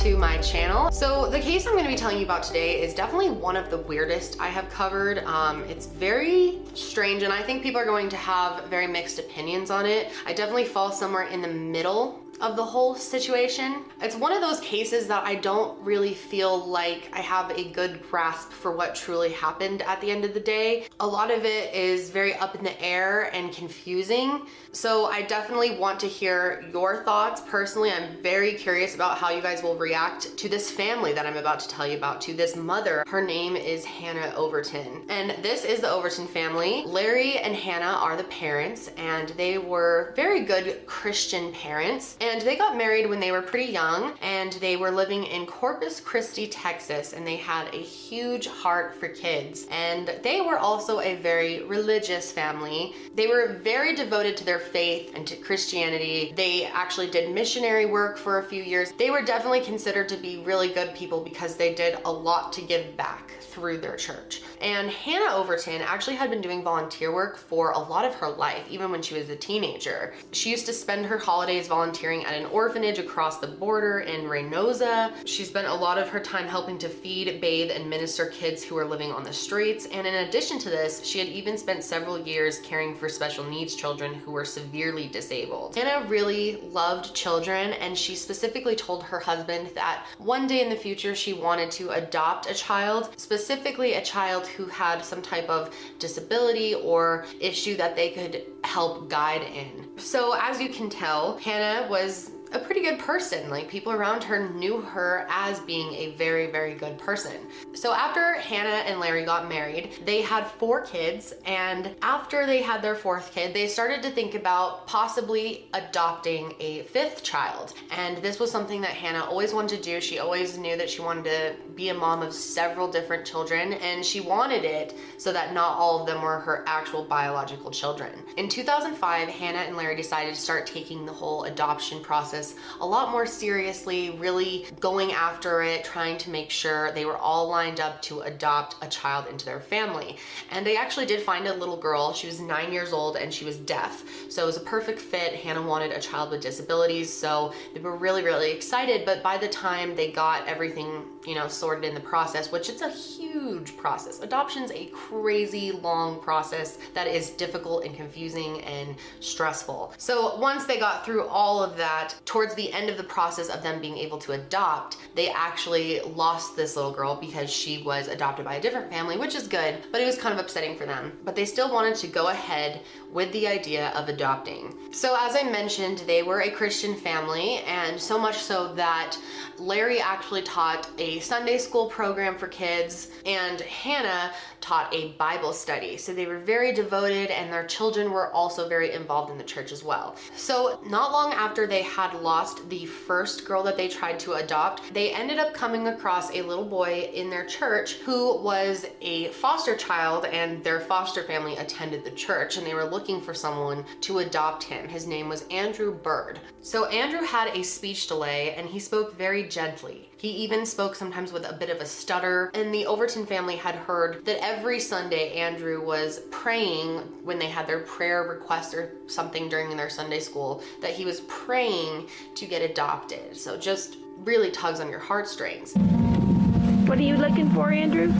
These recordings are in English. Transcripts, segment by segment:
to my channel. So the case I'm gonna be telling you about today is definitely one of the weirdest I have covered. Um, it's very strange and I think people are going to have very mixed opinions on it. I definitely fall somewhere in the middle of the whole situation. It's one of those cases that I don't really feel like I have a good grasp for what truly happened at the end of the day. A lot of it is very up in the air and confusing. So I definitely want to hear your thoughts. Personally, I'm very curious about how you guys will react to this family that I'm about to tell you about, to this mother. Her name is Hannah Overton. And this is the Overton family. Larry and Hannah are the parents, and they were very good Christian parents. And and they got married when they were pretty young and they were living in Corpus Christi, Texas, and they had a huge heart for kids. And they were also a very religious family. They were very devoted to their faith and to Christianity. They actually did missionary work for a few years. They were definitely considered to be really good people because they did a lot to give back through their church. And Hannah Overton actually had been doing volunteer work for a lot of her life, even when she was a teenager. She used to spend her holidays volunteering at an orphanage across the border in Reynosa. She spent a lot of her time helping to feed, bathe, and minister kids who were living on the streets. And in addition to this, she had even spent several years caring for special needs children who were severely disabled. Hannah really loved children, and she specifically told her husband that one day in the future she wanted to adopt a child, specifically a child who had some type of disability or issue that they could help guide in. So, as you can tell, Hannah was a pretty good person. Like people around her knew her as being a very, very good person. So after Hannah and Larry got married, they had four kids. And after they had their fourth kid, they started to think about possibly adopting a fifth child. And this was something that Hannah always wanted to do. She always knew that she wanted to be a mom of several different children. And she wanted it so that not all of them were her actual biological children. In 2005, Hannah and Larry decided to start taking the whole adoption process a lot more seriously, really going after it, trying to make sure they were all lined up to adopt a child into their family. And they actually did find a little girl. She was nine years old and she was deaf. So it was a perfect fit. Hannah wanted a child with disabilities. So they were really, really excited. But by the time they got everything, you know, sorted in the process, which it's a huge process, adoption's a crazy long process that is difficult and confusing and stressful. So once they got through all of that, towards the end of the process of them being able to adopt, they actually lost this little girl because she was adopted by a different family, which is good, but it was kind of upsetting for them. But they still wanted to go ahead with the idea of adopting. So, as I mentioned, they were a Christian family, and so much so that Larry actually taught a Sunday school program for kids, and Hannah taught a Bible study. So, they were very devoted, and their children were also very involved in the church as well. So, not long after they had lost the first girl that they tried to adopt, they ended up coming across a little boy in their church who was a foster child, and their foster family attended the church, and they were looking for someone to adopt him. His name was Andrew Burd. So, Andrew had a speech delay, and he spoke very gently. He even spoke sometimes with a bit of a stutter, and the Overton family had heard that every Sunday Andrew was praying when they had their prayer request or something during their Sunday school, that he was praying to get adopted. So just really tugs on your heartstrings. What are you looking for, Andrew?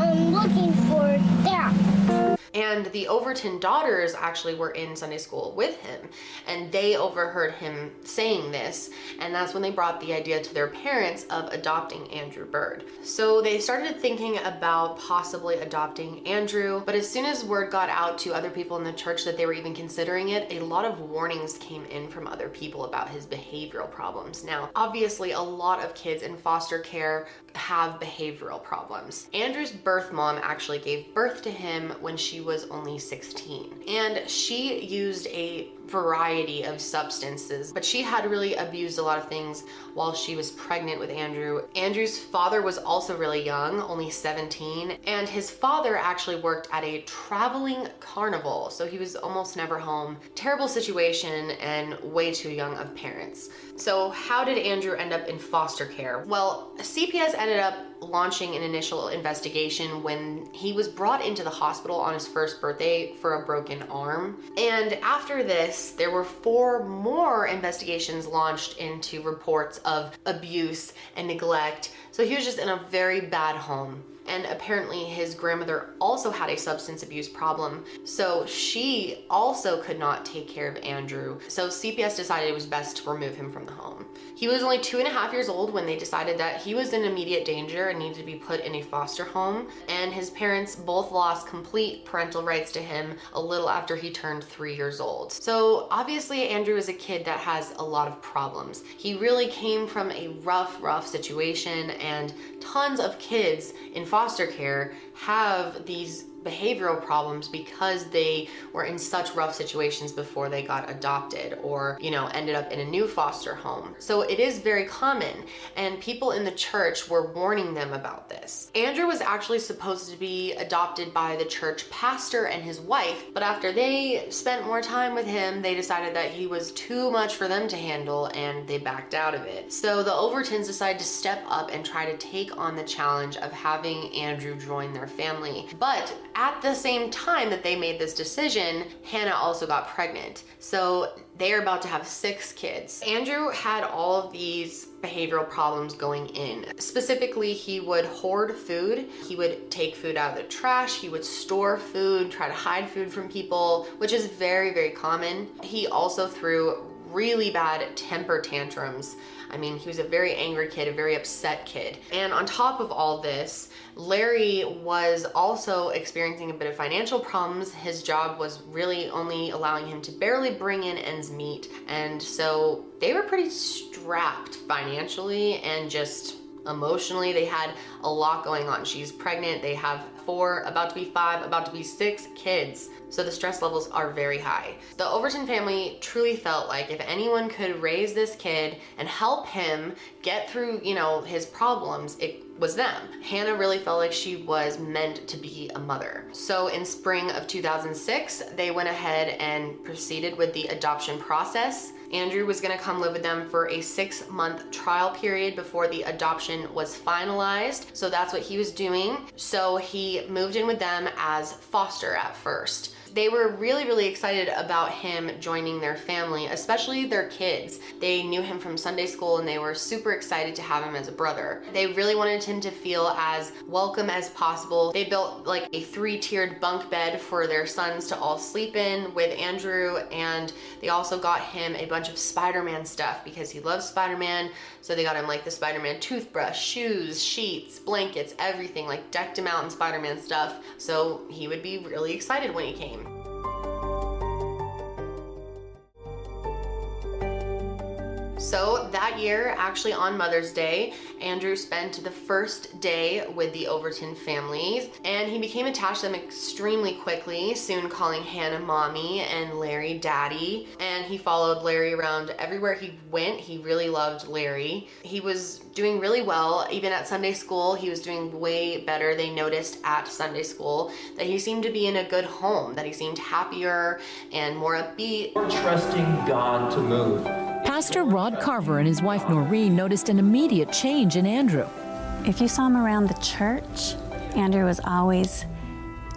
I'm looking for that. And the Overton daughters actually were in Sunday school with him, and they overheard him saying this, and that's when they brought the idea to their parents of adopting Andrew Burd. So they started thinking about possibly adopting Andrew, but as soon as word got out to other people in the church that they were even considering it, a lot of warnings came in from other people about his behavioral problems. Now, obviously, a lot of kids in foster care have behavioral problems. Andrew's birth mom actually gave birth to him when she was only 16. And she used a variety of substances, but she had really abused a lot of things while she was pregnant with Andrew. Andrew's father was also really young, only 17, and his father actually worked at a traveling carnival, so he was almost never home. Terrible situation and way too young of parents. So, how did Andrew end up in foster care? Well, CPS ended up launching an initial investigation when he was brought into the hospital on his first birthday for a broken arm. And after this, there were four more investigations launched into reports of abuse and neglect. So he was just in a very bad home and apparently his grandmother also had a substance abuse problem. So she also could not take care of Andrew. So CPS decided it was best to remove him from the home. He was only two and a half years old when they decided that he was in immediate danger and needed to be put in a foster home. And his parents both lost complete parental rights to him a little after he turned three years old. So obviously, Andrew is a kid that has a lot of problems. He really came from a rough, rough situation, and tons of kids in foster care have these behavioral problems because they were in such rough situations before they got adopted or, you know, ended up in a new foster home. So it is very common, and people in the church were warning them about this. Andrew was actually supposed to be adopted by the church pastor and his wife, but after they spent more time with him, they decided that he was too much for them to handle and they backed out of it. So the Overtons decided to step up and try to take on the challenge of having Andrew join their family. But at the same time that they made this decision, Hannah also got pregnant. So they are about to have six kids. Andrew had all of these behavioral problems going in. Specifically, he would hoard food, he would take food out of the trash, he would store food, try to hide food from people, which is very, very common. He also threw really bad temper tantrums. I mean, he was a very angry kid, a very upset kid. And on top of all this, Larry was also experiencing a bit of financial problems. His job was really only allowing him to barely bring in ends meet. And so they were pretty strapped financially and just emotionally. They had a lot going on. She's pregnant, they have four, about to be five, about to be six kids. So the stress levels are very high. The Overton family truly felt like if anyone could raise this kid and help him get through, you know, his problems, it was them. Hannah really felt like she was meant to be a mother. So in spring of 2006, they went ahead and proceeded with the adoption process. Andrew was going to come live with them for a six month trial period before the adoption was finalized. So that's what he was doing. So he moved in with them as foster at first they were really, really excited about him joining their family, especially their kids. They knew him from Sunday school and they were super excited to have him as a brother. They really wanted him to feel as welcome as possible. They built like a three tiered bunk bed for their sons to all sleep in with Andrew, and they also got him a bunch of Spider Man stuff because he loves Spider Man. So they got him like the Spider Man toothbrush, shoes, sheets, blankets, everything, like decked him out in Spider Man stuff. So he would be really excited when he came. So that year, actually on Mother's Day, Andrew spent the first day with the Overton family and he became attached to them extremely quickly, soon calling Hannah mommy and Larry daddy. And he followed Larry around everywhere he went. He really loved Larry. He was doing really well. Even at Sunday school, he was doing way better. They noticed at Sunday school that he seemed to be in a good home, that he seemed happier and more upbeat. We're trusting God to move. Pastor Rod Carver and his wife Noreen noticed an immediate change in Andrew. If you saw him around the church, Andrew was always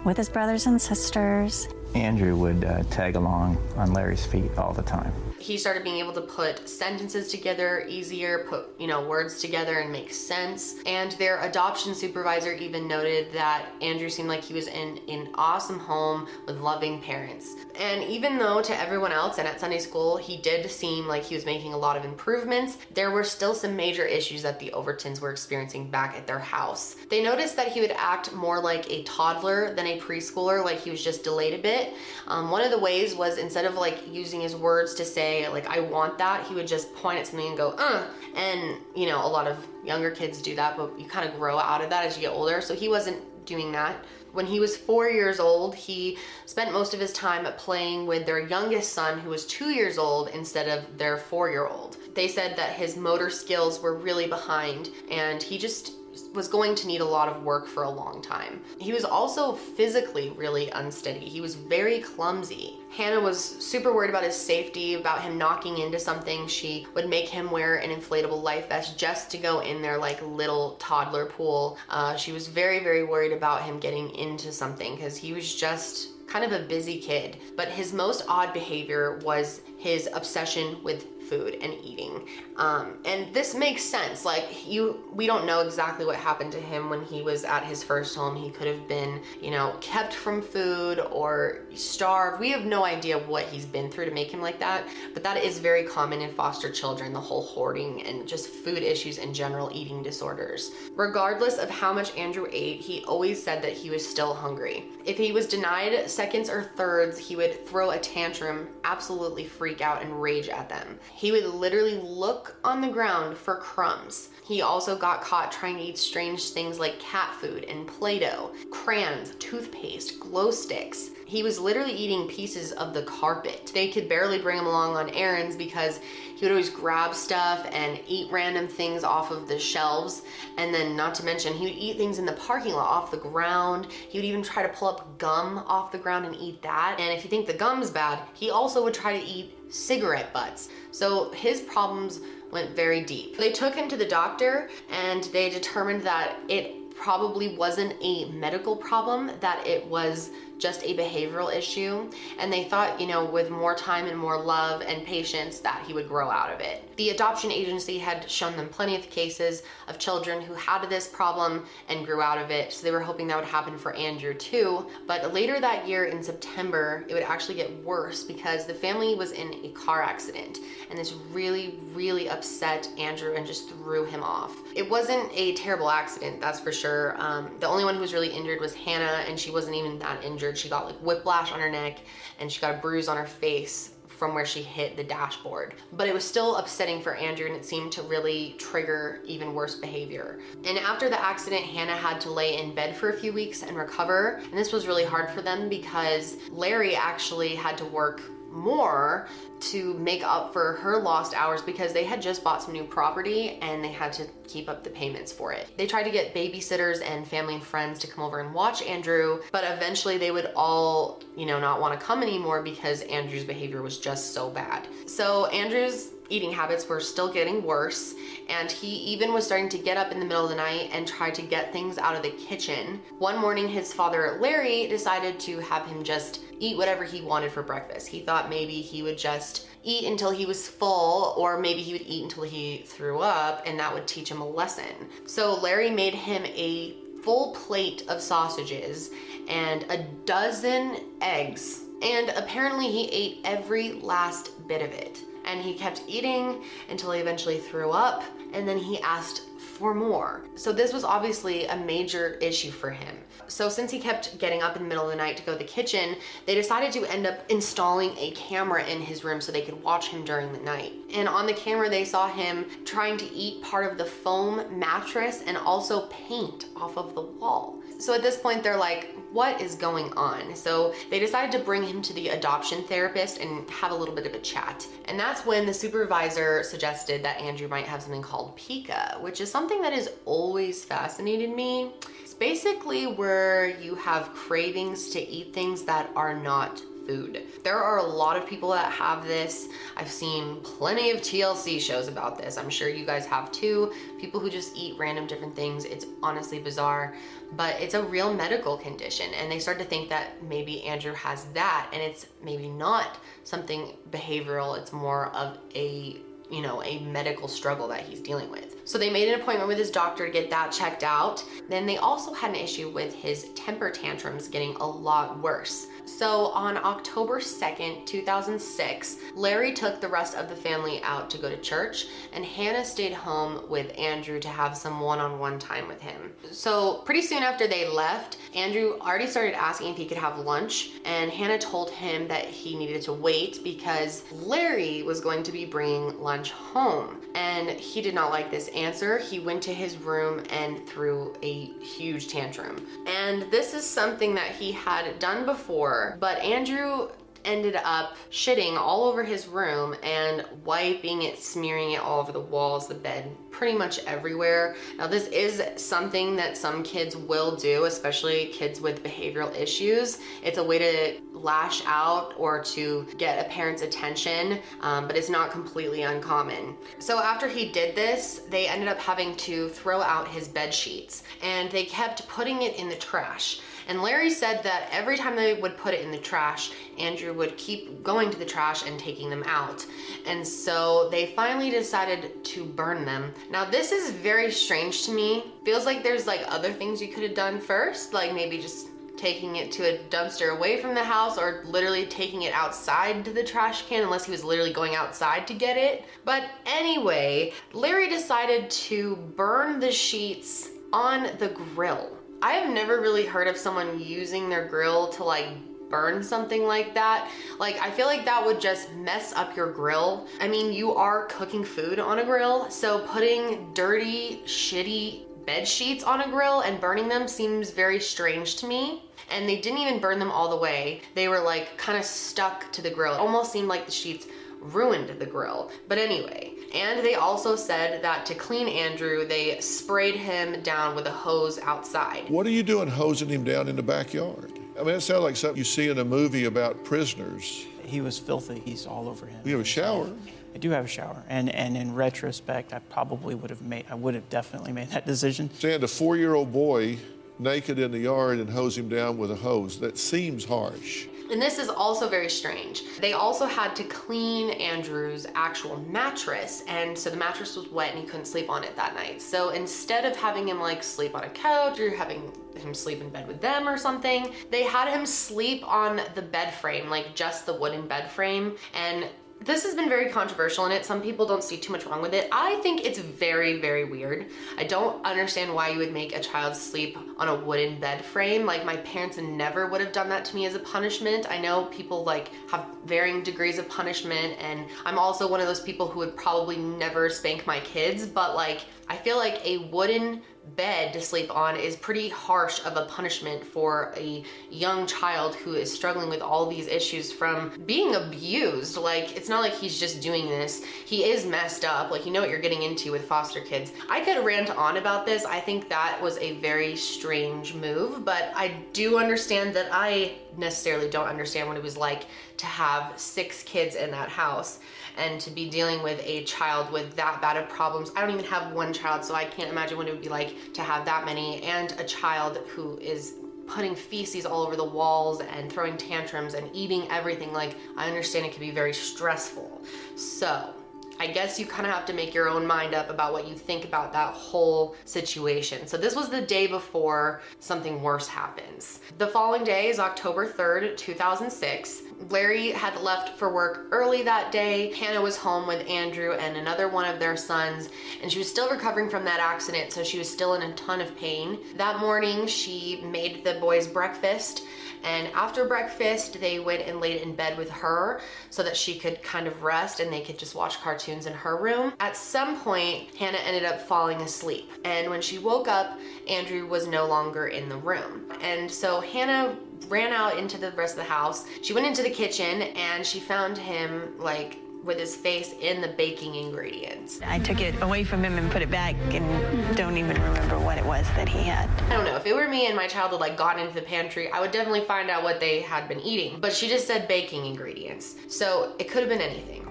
with his brothers and sisters. Andrew would uh, tag along on Larry's feet all the time he started being able to put sentences together easier, put, you know, words together and make sense. And their adoption supervisor even noted that Andrew seemed like he was in an awesome home with loving parents. And even though to everyone else and at Sunday school, he did seem like he was making a lot of improvements, there were still some major issues that the Overtons were experiencing back at their house. They noticed that he would act more like a toddler than a preschooler, like he was just delayed a bit. Um, one of the ways was instead of like using his words to say, say like I want that, he would just point at something and go, uh. And you know, a lot of younger kids do that, but you kind of grow out of that as you get older. So he wasn't doing that. When he was four years old, he spent most of his time playing with their youngest son, who was two years old, instead of their four year old. They said that his motor skills were really behind, and he just was going to need a lot of work for a long time. He was also physically really unsteady. He was very clumsy. Hannah was super worried about his safety, about him knocking into something. She would make him wear an inflatable life vest just to go in their like little toddler pool. Uh, she was very, very worried about him getting into something because he was just kind of a busy kid. But his most odd behavior was his obsession with food and eating. Um, and this makes sense. Like you, we don't know exactly what happened to him when he was at his first home. He could have been, you know, kept from food or starved. We have no idea what he's been through to make him like that. But that is very common in foster children, the whole hoarding and just food issues in general, eating disorders. Regardless of how much Andrew ate, he always said that he was still hungry. If he was denied seconds or thirds, he would throw a tantrum, absolutely freak out and rage at them. He would literally look on the ground for crumbs. He also got caught trying to eat strange things like cat food and Play Doh, crayons, toothpaste, glow sticks. He was literally eating pieces of the carpet. They could barely bring him along on errands because he would always grab stuff and eat random things off of the shelves. And then, not to mention, he would eat things in the parking lot off the ground. He would even try to pull up gum off the ground and eat that. And if you think the gum's bad, he also would try to eat cigarette butts. So his problems went very deep. They took him to the doctor and they determined that it probably wasn't a medical problem, that it was just a behavioral issue. And they thought, you know, with more time and more love and patience, that he would grow out of it. The adoption agency had shown them plenty of cases of children who had this problem and grew out of it. So they were hoping that would happen for Andrew too. But later that year in September, it would actually get worse because the family was in a car accident. And this really, really upset Andrew and just threw him off. It wasn't a terrible accident, that's for sure. Um, the only one who was really injured was Hannah, and she wasn't even that injured. She got like whiplash on her neck and she got a bruise on her face from where she hit the dashboard. But it was still upsetting for Andrew and it seemed to really trigger even worse behavior. And after the accident, Hannah had to lay in bed for a few weeks and recover. And this was really hard for them because Larry actually had to work more to make up for her lost hours because they had just bought some new property and they had to keep up the payments for it. They tried to get babysitters and family and friends to come over and watch Andrew, but eventually they would all, you know, not want to come anymore because Andrew's behavior was just so bad. So Andrew's eating habits were still getting worse and he even was starting to get up in the middle of the night and try to get things out of the kitchen. One morning his father Larry decided to have him just eat whatever he wanted for breakfast. He thought maybe he would just eat until he was full, or maybe he would eat until he threw up, and that would teach him a lesson. So Larry made him a full plate of sausages and a dozen eggs, and apparently he ate every last bit of it. And he kept eating until he eventually threw up, and then he asked for more. So this was obviously a major issue for him. So since he kept getting up in the middle of the night to go to the kitchen, they decided to end up installing a camera in his room so they could watch him during the night. And on the camera, they saw him trying to eat part of the foam mattress and also paint off of the wall. So at this point, they're like, what is going on? So they decided to bring him to the adoption therapist and have a little bit of a chat. And that's when the supervisor suggested that Andrew might have something called pica, which is something that has always fascinated me. It's basically where you have cravings to eat things that are not food. There are a lot of people that have this. I've seen plenty of TLC shows about this. I'm sure you guys have too. People who just eat random different things. It's honestly bizarre, but it's a real medical condition. And they start to think that maybe Andrew has that, and it's maybe not something behavioral, it's more of a you know, a medical struggle that he's dealing with. So they made an appointment with his doctor to get that checked out. Then they also had an issue with his temper tantrums getting a lot worse. So on October 2nd, 2006, Larry took the rest of the family out to go to church, and Hannah stayed home with Andrew to have some one on one time with him. So pretty soon after they left, Andrew already started asking if he could have lunch, and Hannah told him that he needed to wait because Larry was going to be bringing lunch home. And he did not like this answer. He went to his room and threw a huge tantrum. And this is something that he had done before, but Andrew ended up shitting all over his room and wiping it, smearing it all over the walls, the bed, pretty much everywhere. Now, this is something that some kids will do, especially kids with behavioral issues. It's a way to lash out or to get a parent's attention, um, but it's not completely uncommon. So, after he did this, they ended up having to throw out his bed sheets and they kept putting it in the trash. And Larry said that every time they would put it in the trash, Andrew would keep going to the trash and taking them out. And so they finally decided to burn them. Now, this is very strange to me. Feels like there's like other things you could have done first, like maybe just taking it to a dumpster away from the house or literally taking it outside to the trash can unless he was literally going outside to get it. But anyway, Larry decided to burn the sheets on the grill. I have never really heard of someone using their grill to like burn something like that. Like, I feel like that would just mess up your grill. I mean, you are cooking food on a grill, so putting dirty, shitty bed sheets on a grill and burning them seems very strange to me. And they didn't even burn them all the way. They were like kind of stuck to the grill. It almost seemed like the sheets ruined the grill. But anyway, and they also said that to clean Andrew, they sprayed him down with a hose outside. What are you doing hosing him down in the backyard? I mean, it sounds like something you see in a movie about prisoners. He was filthy. He's all over him. You have a shower. I do have a shower, and and in retrospect, I probably would have made. I would have definitely made that decision. Stand a four-year-old boy naked in the yard and hose him down with a hose. That seems harsh. And this is also very strange. They also had to clean Andrew's actual mattress, and so the mattress was wet and he couldn't sleep on it that night. So instead of having him like sleep on a couch or having him sleep in bed with them or something, they had him sleep on the bed frame, like just the wooden bed frame, and this has been very controversial in it. Some people don't see too much wrong with it. I think it's very, very weird. I don't understand why you would make a child sleep on a wooden bed frame. Like my parents never would have done that to me as a punishment. I know people like have varying degrees of punishment and I'm also one of those people who would probably never spank my kids, but like I feel like a wooden bed to sleep on is pretty harsh of a punishment for a young child who is struggling with all these issues from being abused. Like, it's not like he's just doing this, he is messed up. Like, you know what you're getting into with foster kids. I could rant on about this. I think that was a very strange move, but I do understand that I necessarily don't understand what it was like to have six kids in that house and to be dealing with a child with that bad of problems. I don't even have one child, so I can't imagine what it would be like to have that many and a child who is putting feces all over the walls and throwing tantrums and eating everything. Like, I understand it can be very stressful. So, I guess you kind of have to make your own mind up about what you think about that whole situation. So, this was the day before something worse happens. The following day is October 3rd, 2006. Larry had left for work early that day. Hannah was home with Andrew and another one of their sons, and she was still recovering from that accident, so she was still in a ton of pain. That morning, she made the boys breakfast, and after breakfast, they went and laid in bed with her so that she could kind of rest and they could just watch cartoons in her room. At some point, Hannah ended up falling asleep, and when she woke up, Andrew was no longer in the room. And so Hannah ran out into the rest of the house. She went into the kitchen and she found him like with his face in the baking ingredients. I took it away from him and put it back and don't even remember what it was that he had. I don't know. If it were me and my child had like gone into the pantry, I would definitely find out what they had been eating. But she just said baking ingredients. So it could have been anything.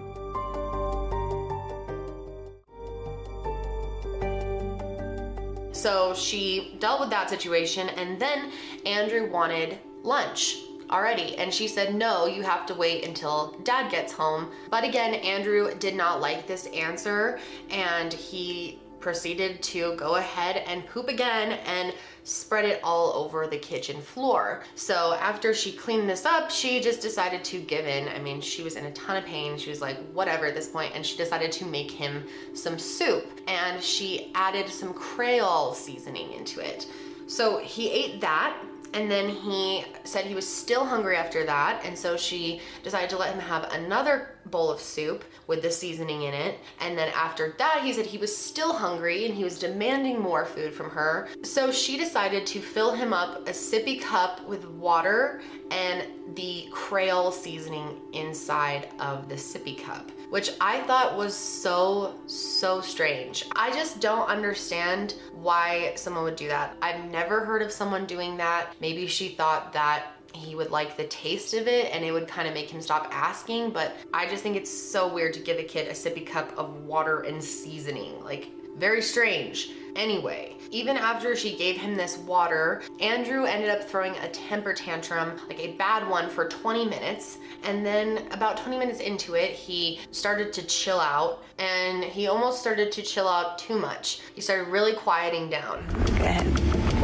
So she dealt with that situation, and then Andrew wanted lunch already. And she said, No, you have to wait until dad gets home. But again, Andrew did not like this answer, and he proceeded to go ahead and poop again and spread it all over the kitchen floor. So after she cleaned this up, she just decided to give in. I mean, she was in a ton of pain. She was like, whatever at this point, and she decided to make him some soup. And she added some Creole seasoning into it. So he ate that and then he said he was still hungry after that, and so she decided to let him have another bowl of soup with the seasoning in it. And then after that, he said he was still hungry and he was demanding more food from her. So she decided to fill him up a sippy cup with water and the Creole seasoning inside of the sippy cup, which I thought was so, so strange. I just don't understand why someone would do that. I've never heard of someone doing that. Maybe she thought that he would like the taste of it and it would kind of make him stop asking. But I just think it's so weird to give a kid a sippy cup of water and seasoning. Like, very strange. Anyway, even after she gave him this water, Andrew ended up throwing a temper tantrum, like a bad one, for 20 minutes. And then, about 20 minutes into it, he started to chill out and he almost started to chill out too much. He started really quieting down. Ahead.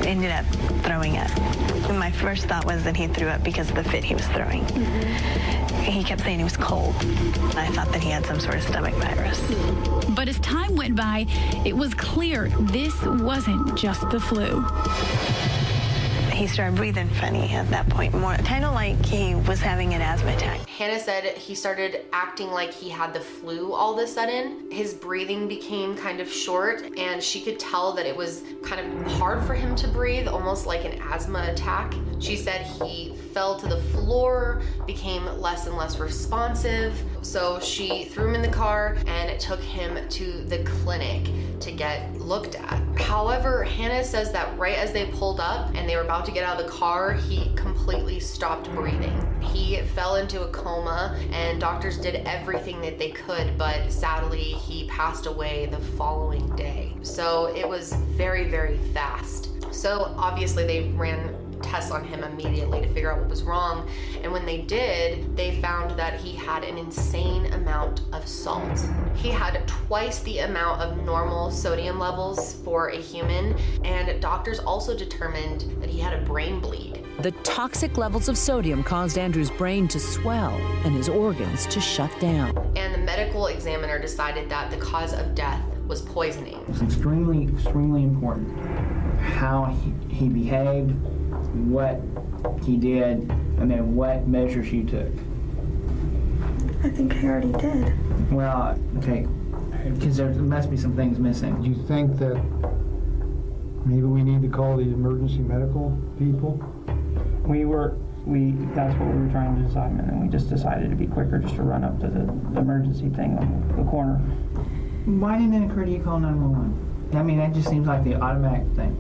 Ended up throwing up. My first thought was that he threw up because of the fit he was throwing. Mm-hmm. He kept saying he was cold. I thought that he had some sort of stomach virus. But as time went by, it was clear this wasn't just the flu. He started breathing funny at that point, more kind of like he was having an asthma attack. Hannah said he started acting like he had the flu all of a sudden. His breathing became kind of short, and she could tell that it was kind of hard for him to breathe, almost like an asthma attack. She said he fell to the floor, became less and less responsive. So she threw him in the car and took him to the clinic to get looked at. However, Hannah says that right as they pulled up and they were about to get out of the car, he completely stopped breathing. He fell into a coma, and doctors did everything that they could, but sadly, he passed away the following day. So it was very, very fast. So obviously, they ran tests on him immediately to figure out what was wrong. And when they did, they found that he had an insane amount of salt. He had twice the amount of normal sodium levels for a human, and doctors also determined that he had a brain bleed. The toxic levels of sodium caused Andrew's brain to swell and his organs to shut down. And the medical examiner decided that the cause of death was poisoning. It's extremely, extremely important how he, he behaved, what he did, and then what measures you took. I think I already did. Well, okay, because there must be some things missing. Do you think that maybe we need to call the emergency medical people? We were, we, that's what we were trying to decide, and then we just decided to be quicker just to run up to the, the emergency thing on the corner. Why didn't it occur to you to call 911? I mean, that just seems like the automatic thing.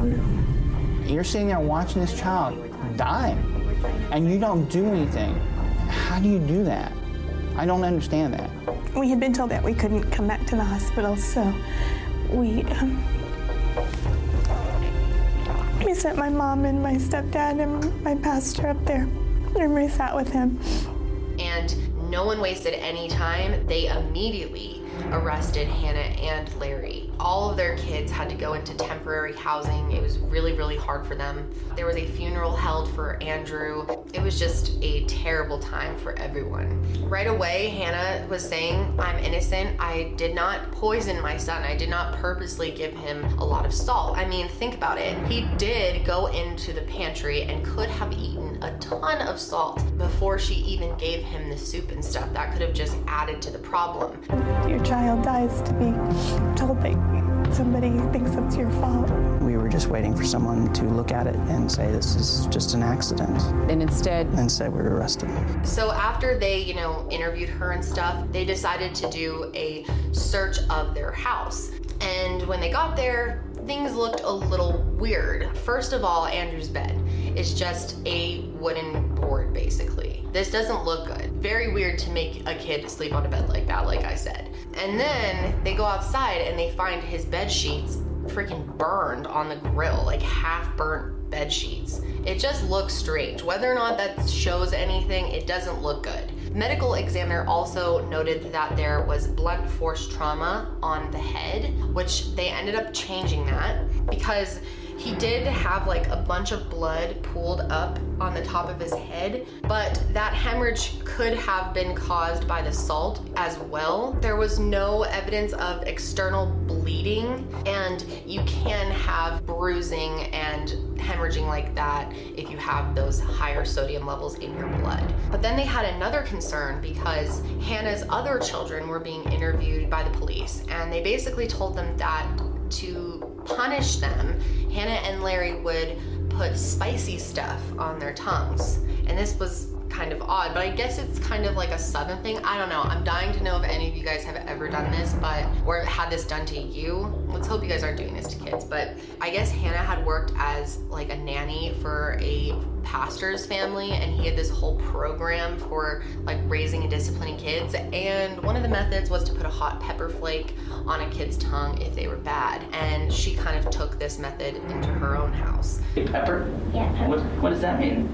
I don't know. You're sitting there watching this child die, and you don't do anything. How do you do that? I don't understand that. We had been told that we couldn't come back to the hospital, so we um, we sent my mom and my stepdad and my pastor up there, and we sat with him. And no one wasted any time. They immediately arrested Hannah and Larry. All of their kids had to go into temporary housing. It was really, really hard for them. There was a funeral held for Andrew. It was just a terrible time for everyone. Right away, Hannah was saying, I'm innocent. I did not poison my son. I did not purposely give him a lot of salt. I mean, think about it. He did go into the pantry and could have eaten a ton of salt before she even gave him the soup and stuff. That could have just added to the problem. Your child dies to be told that somebody thinks it's your fault. We were just waiting for someone to look at it and say this is just an accident. And instead, instead we were arrested. So after they, you know, interviewed her and stuff, they decided to do a search of their house. And when they got there, things looked a little weird. First of all, Andrew's bed is just a wooden board, basically. This doesn't look good. Very weird to make a kid sleep on a bed like that, like I said. And then they go outside and they find his bed sheets freaking burned on the grill, like half burnt bed sheets. It just looks strange. Whether or not that shows anything, it doesn't look good. Medical examiner also noted that there was blunt force trauma on the head, which they ended up changing that because He did have like a bunch of blood pooled up on the top of his head, but that hemorrhage could have been caused by the salt as well. There was no evidence of external bleeding, and you can have bruising and hemorrhaging like that if you have those higher sodium levels in your blood. But then they had another concern because Hannah's other children were being interviewed by the police, and they basically told them that to punish them, Hannah and Larry would put spicy stuff on their tongues. And this was kind of odd, but I guess it's kind of like a southern thing. I don't know. I'm dying to know if any of you guys have ever done this, but or had this done to you. Let's hope you guys aren't doing this to kids. But I guess Hannah had worked as like a nanny for a pastor's family and he had this whole program for like raising and disciplining kids and one of the methods was to put a hot pepper flake on a kid's tongue if they were bad and she kind of took this method into her own house. Pepper? Yeah, pepper. what, what does that mean?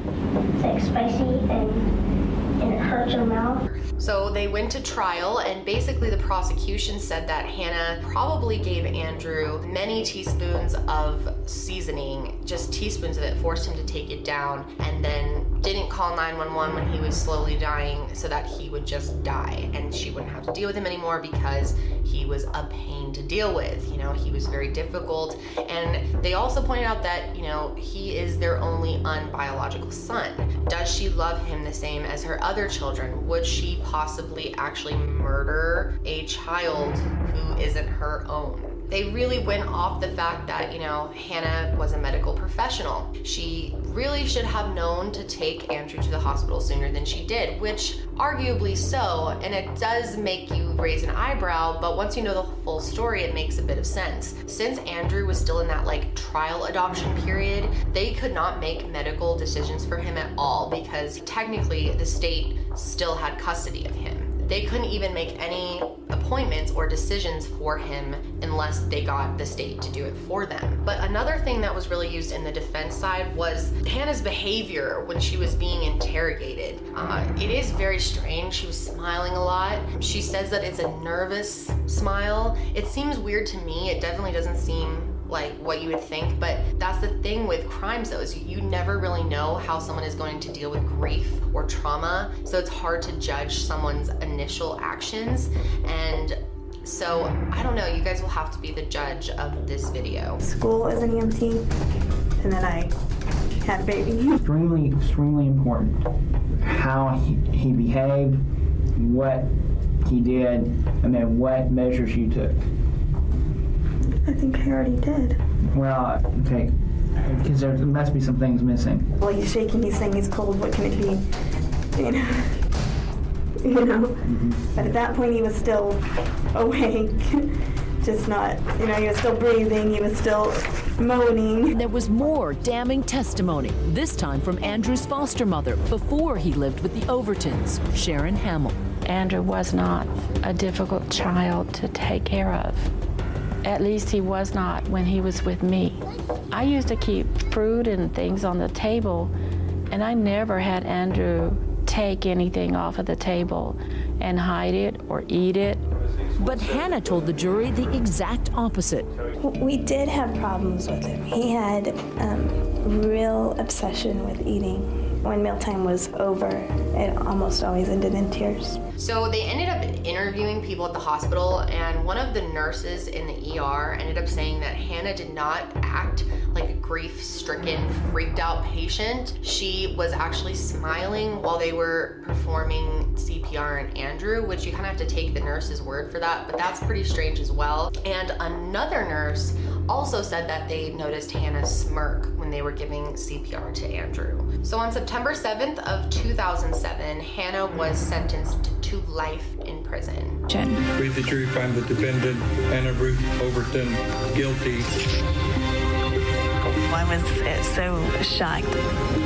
It's like spicy and, it hurts your mouth. So they went to trial, and basically, the prosecution said that Hannah probably gave Andrew many teaspoons of seasoning, just teaspoons of it, forced him to take it down, and then didn't call 911 when he was slowly dying so that he would just die and she wouldn't have to deal with him anymore because he was a pain to deal with. You know, he was very difficult. And they also pointed out that, you know, he is their only unbiological son. Does she love him the same as her other children? Would she possibly actually murder a child who isn't her own? They really went off the fact that, you know, Hannah was a medical professional. She really should have known to take Andrew to the hospital sooner than she did, which arguably so, and it does make you raise an eyebrow, but once you know the full story, it makes a bit of sense. Since Andrew was still in that like trial adoption period, they could not make medical decisions for him at all because technically the state still had custody of him they couldn't even make any appointments or decisions for him unless they got the state to do it for them. But another thing that was really used in the defense side was Hannah's behavior when she was being interrogated. Uh, it is very strange. She was smiling a lot. She says that it's a nervous smile. It seems weird to me. It definitely doesn't seem like what you would think but that's the thing with crimes though is you never really know how someone is going to deal with grief or trauma so it's hard to judge someone's initial actions and so i don't know you guys will have to be the judge of this video School as an EMT, and then I had a baby. Extremely, extremely important how he, he behaved, what he did, and then what measures you took. I think I already did. Well, okay, because there must be some things missing. Well, he's shaking, he's saying he's cold, what can it be? You know? You know? Mm-hmm. But at that point, he was still awake. Just not, you know, he was still breathing, he was still moaning. There was more damning testimony, this time from Andrew's foster mother before he lived with the Overtons, Sharon Hamill. Andrew was not a difficult child to take care of. At least he was not when he was with me. I used to keep fruit and things on the table, and I never had Andrew take anything off of the table and hide it or eat it. But Hannah told the jury the exact opposite. We did have problems with him. He had um, real obsession with eating. When mealtime was over, it almost always ended in tears. So they ended up interviewing people at the hospital, and one of the nurses in the ER ended up saying that Hannah did not act like a grief stricken, freaked out patient. She was actually smiling while they were performing CPR on Andrew, which you kind of have to take the nurse's word for that, but that's pretty strange as well. And another nurse also said that they noticed Hannah smirk when they were giving CPR to Andrew. So on September 7th of 2007, Hannah was sentenced to life in prison. Jen. We, the jury, find the defendant, Hannah Ruth Overton, guilty. I was uh, so shocked.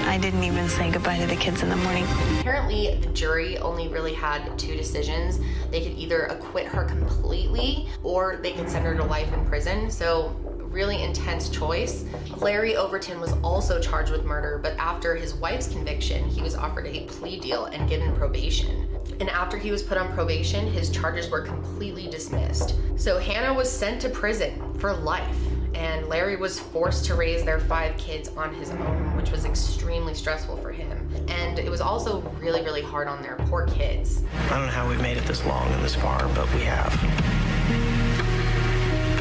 I didn't even say goodbye to the kids in the morning. Apparently, the jury only really had two decisions. They could either acquit her completely or they could send her to life in prison. So, really intense choice. Larry Overton was also charged with murder, but after his wife's conviction, he was offered a plea deal and given probation. And after he was put on probation, his charges were completely dismissed. So Hannah was sent to prison for life. and Larry was forced to raise their five kids on his own, which was extremely stressful for him. And it was also really, really hard on their poor kids. I don't know how we've made it this long and this far, but we have.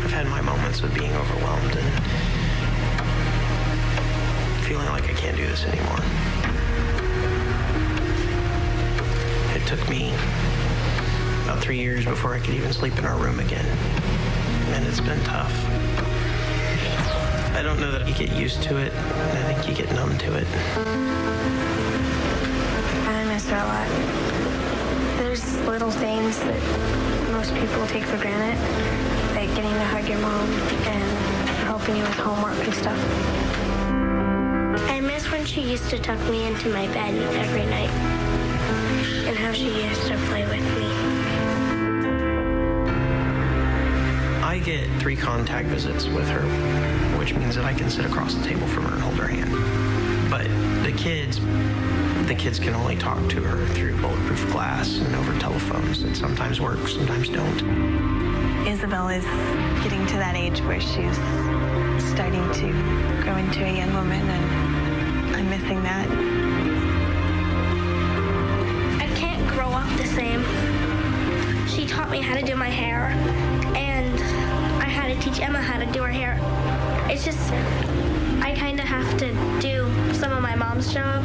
I've had my moments of being overwhelmed and feeling like I can't do this anymore. It took me about three years before I could even sleep in our room again. And it's been tough. I don't know that you get used to it. I think you get numb to it. I miss her a lot. There's little things that most people take for granted, like getting to hug your mom and helping you with homework and stuff. I miss when she used to tuck me into my bed every night and how she used to play with me. I get three contact visits with her, which means that I can sit across the table from her and hold her hand. But the kids, the kids can only talk to her through bulletproof glass and over telephones that sometimes work, sometimes don't. Isabel is getting to that age where she's starting to grow into a young woman, and I'm missing that. Same. She taught me how to do my hair, and I had to teach Emma how to do her hair. It's just, I kind of have to do some of my mom's job.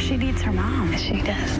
She needs her mom. She does.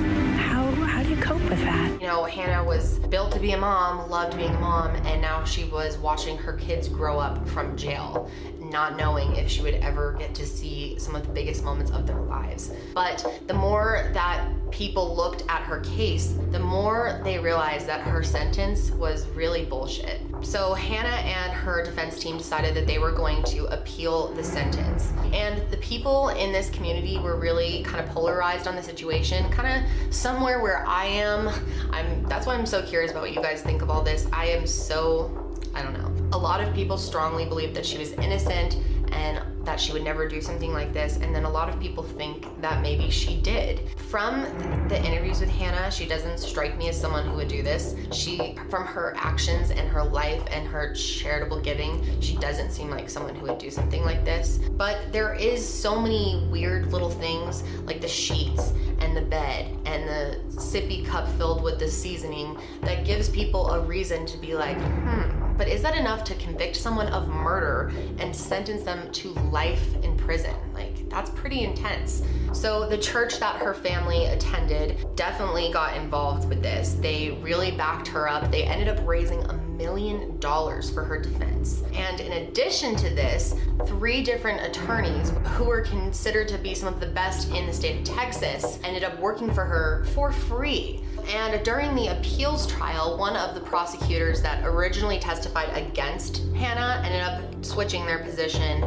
How how do you cope with that? You know, Hannah was built to be a mom, loved being a mom, and now she was watching her kids grow up from jail, not knowing if she would ever get to see some of the biggest moments of their lives. But the more that people looked at her case, the more they realized that her sentence was really bullshit. So Hannah and her defense team decided that they were going to appeal the sentence. And the people in this community were really kind of polarized on the situation, kind of somewhere where I am. I'm that's why I'm so curious about what you guys think of all this. I am so I don't know. A lot of people strongly believe that she was innocent and that she would never do something like this. And then a lot of people think that maybe she did. From the interviews with Hannah, she doesn't strike me as someone who would do this. She, from her actions and her life and her charitable giving, she doesn't seem like someone who would do something like this. But there is so many weird little things like the sheets and the bed and the sippy cup filled with the seasoning that gives people a reason to be like, hmm, but is that enough to convict someone of murder and sentence them to life in prison? Like, that's pretty intense. So, the church that her family attended definitely got involved with this. They really backed her up. They ended up raising a million dollars for her defense. And in addition to this, three different attorneys who were considered to be some of the best in the state of Texas ended up working for her for free. And during the appeals trial, one of the prosecutors that originally testified against Hannah ended up switching their position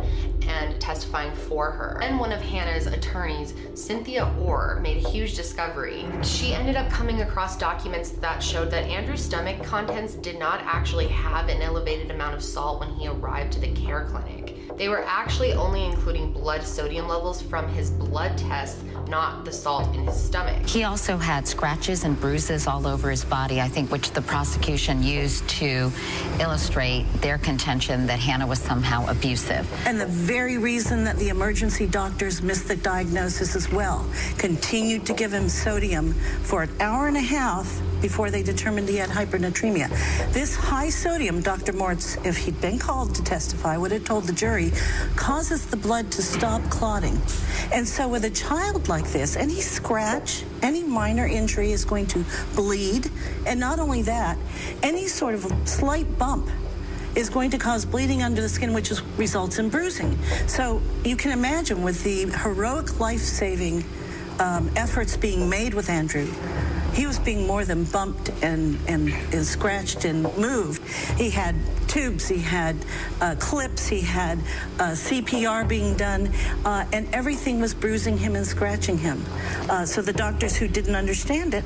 and testifying for her. And one of Hannah's attorneys, Cynthia Orr, made a huge discovery. She ended up coming across documents that showed that Andrew's stomach contents did not actually have an elevated amount of salt when he arrived to the care clinic. They were actually only including blood sodium levels from his blood tests, not the salt in his stomach. He also had scratches and bruises all over his body, I think, which the prosecution used to illustrate their contention that Hannah was somehow abusive. And the very reason that the emergency doctors missed the diagnosis as well continued to give him sodium for an hour and a half before they determined he had hypernatremia. This high sodium, Dr. Mortz, if he'd been called to testify, would have told the jury, causes the blood to stop clotting. And so with a child like this, any scratch, any minor injury is going to bleed. And not only that, any sort of slight bump is going to cause bleeding under the skin, which is, results in bruising. So you can imagine with the heroic life-saving um, efforts being made with Andrew, he was being more than bumped and, and, and scratched and moved. He had tubes, he had uh, clips, he had uh, CPR being done, uh, and everything was bruising him and scratching him. Uh, so the doctors who didn't understand it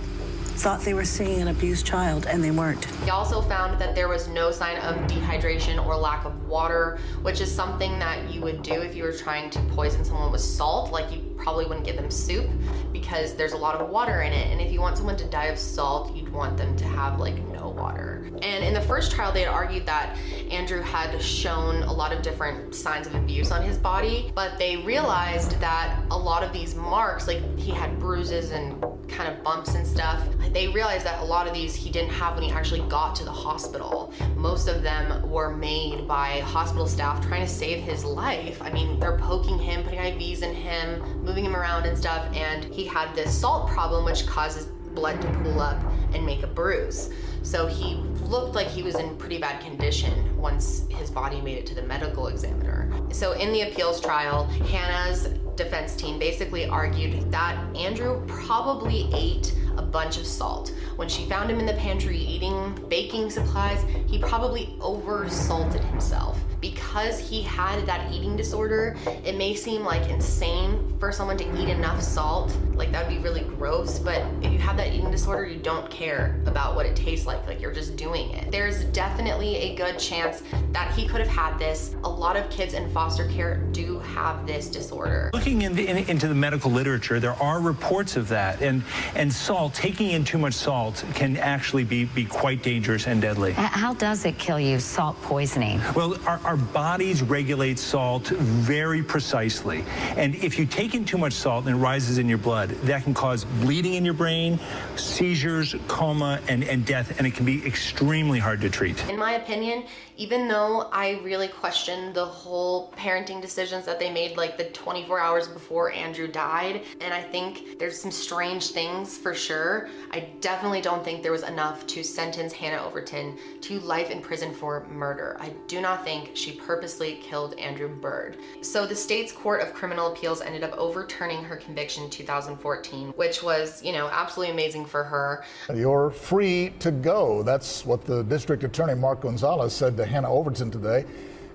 thought they were seeing an abused child, and they weren't. He also found that there was no sign of dehydration or lack of water, which is something that you would do if you were trying to poison someone with salt. Like you probably wouldn't give them soup because there's a lot of water in it. And if you want someone to die of salt, you'd want them to have like water. And in the first trial, they had argued that Andrew had shown a lot of different signs of abuse on his body, but they realized that a lot of these marks, like he had bruises and kind of bumps and stuff, they realized that a lot of these he didn't have when he actually got to the hospital. Most of them were made by hospital staff trying to save his life. I mean, they're poking him, putting IVs in him, moving him around and stuff, and he had this salt problem which causes blood to pool up and make a bruise. So he looked like he was in pretty bad condition once his body made it to the medical examiner. So in the appeals trial, Hannah's defense team basically argued that Andrew probably ate a bunch of salt. When she found him in the pantry eating baking supplies, he probably oversalted himself. Because he had that eating disorder, it may seem like insane for someone to eat enough salt. Like that would be really gross, but if you have that eating disorder, you don't care about what it tastes like. Like you're just doing it. There's definitely a good chance that he could have had this. A lot of kids in foster care do have this disorder. Looking in the, in, into the medical literature, there are reports of that, and and salt, taking in too much salt, can actually be be quite dangerous and deadly. Uh, how does it kill you? Salt poisoning. Well, our, our bodies regulate salt very precisely, and if you take in too much salt and it rises in your blood, that can cause bleeding in your brain, seizures, coma, and and death, and it can be extremely hard to treat. In my opinion, even though I really question the whole parenting decisions that they made like the 24 hours before Andrew died, and I think there's some strange things for sure, I definitely don't think there was enough to sentence Hannah Overton to life in prison for murder. I do not think she purposely killed Andrew Burd. So the state's Court of Criminal Appeals ended up overturning her conviction in 2014, which was, you know, absolutely amazing for her. You're free to go. That's what the district attorney, Mark Gonzalez, said to Hannah Overton today.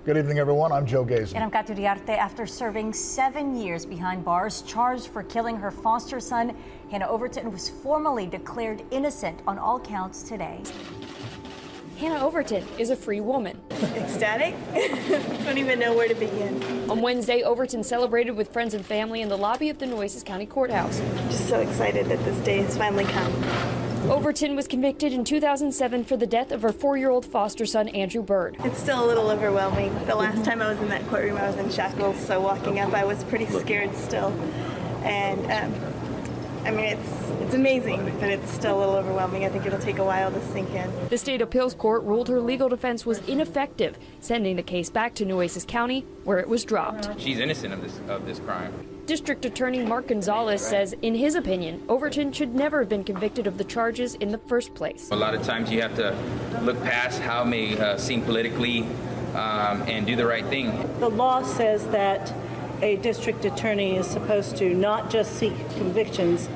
Good evening, everyone. I'm Joe Gazen. And I'm Kat Uriarte. After serving seven years behind bars, charged for killing her foster son, Hannah Overton was formally declared innocent on all counts today. Hannah Overton is a free woman. Ecstatic? Don't even know where to begin. On Wednesday, Overton celebrated with friends and family in the lobby of the Nueces County Courthouse. Just so excited that this day has finally come. Overton was convicted in 2007 for the death of her four year old foster son, Andrew Burd. It's still a little overwhelming. The last time I was in that courtroom, I was in shackles, so walking up, I was pretty scared still. And um, I mean, it's it's amazing, but it's still a little overwhelming. I think it'll take a while to sink in. The state appeals court ruled her legal defense was ineffective, sending the case back to Nueces County, where it was dropped. She's innocent of this of this crime. District Attorney Mark Gonzalez says, in his opinion, Overton should never have been convicted of the charges in the first place. A lot of times you have to look past how it may uh, seem politically um, and do the right thing. The law says that a district attorney is supposed to not just seek convictions,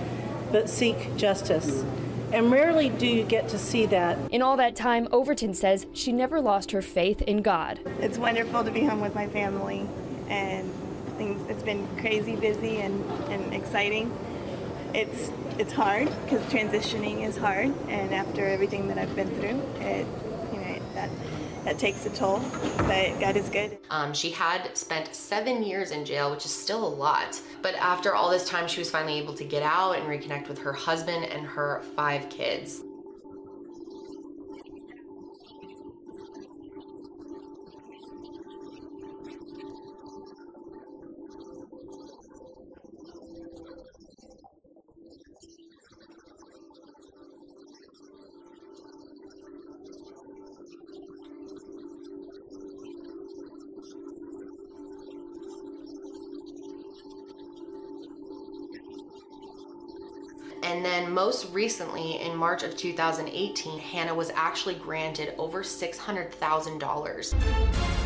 but seek justice. And rarely do you get to see that. In all that time, Overton says she never lost her faith in God. It's wonderful to be home with my family, and things. It's been crazy, busy, and, and exciting. It's it's hard because transitioning is hard, and after everything that I've been through, it you know that that takes a toll. But God is good. Um, she had spent seven years in jail, which is still a lot. But after all this time, she was finally able to get out and reconnect with her husband and her five kids. Most recently, in March of 2018, Hannah was actually granted over $600,000.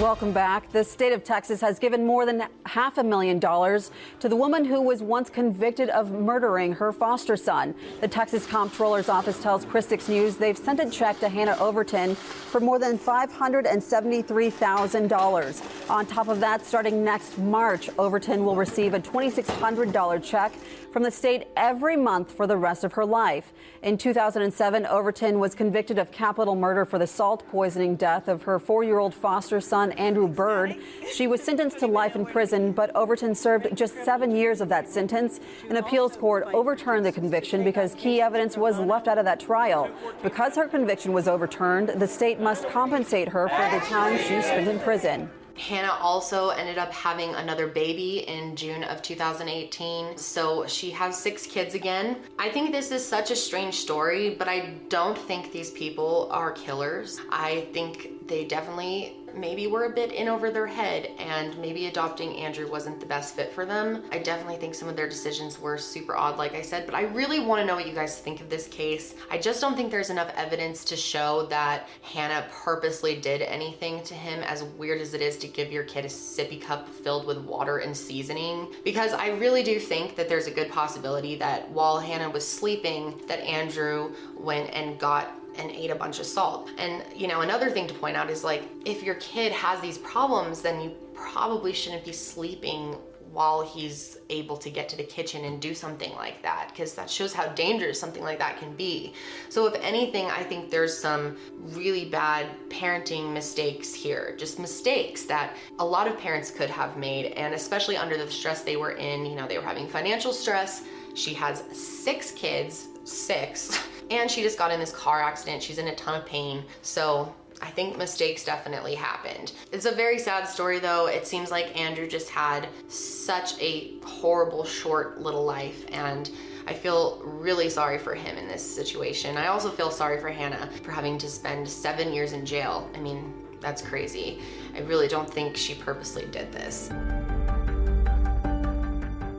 Welcome back. The state of Texas has given more than half a million dollars to the woman who was once convicted of murdering her foster son. The Texas Comptroller's Office tells KRIS 6 News they've sent a check to Hannah Overton for more than $573,000. On top of that, starting next March, Overton will receive a $2,600 check from the state every month for the rest of her life. In 2007, Overton was convicted of capital murder for the salt poisoning death of her four year old foster son. Son, Andrew Burd. She was sentenced to life in prison, but Overton served just seven years of that sentence. An appeals court overturned the conviction because key evidence was left out of that trial. Because her conviction was overturned, the state must compensate her for the time she spent in prison. Hannah also ended up having another baby in June of 2018. So she has six kids again. I think this is such a strange story, but I don't think these people are killers. I think they definitely maybe were a bit in over their head and maybe adopting Andrew wasn't the best fit for them. I definitely think some of their decisions were super odd, like I said, but I really want to know what you guys think of this case. I just don't think there's enough evidence to show that Hannah purposely did anything to him, as weird as it is to give your kid a sippy cup filled with water and seasoning, because I really do think that there's a good possibility that while Hannah was sleeping, that Andrew went and got and ate a bunch of salt. And, you know, another thing to point out is like, if your kid has these problems, then you probably shouldn't be sleeping while he's able to get to the kitchen and do something like that because that shows how dangerous something like that can be. So if anything, I think there's some really bad parenting mistakes here, just mistakes that a lot of parents could have made and especially under the stress they were in, you know, they were having financial stress. She has 6 kids, 6 and she just got in this car accident. She's in a ton of pain. So I think mistakes definitely happened. It's a very sad story though. It seems like Andrew just had such a horrible, short little life, and I feel really sorry for him in this situation. I also feel sorry for Hannah for having to spend seven years in jail. I mean, that's crazy. I really don't think she purposely did this.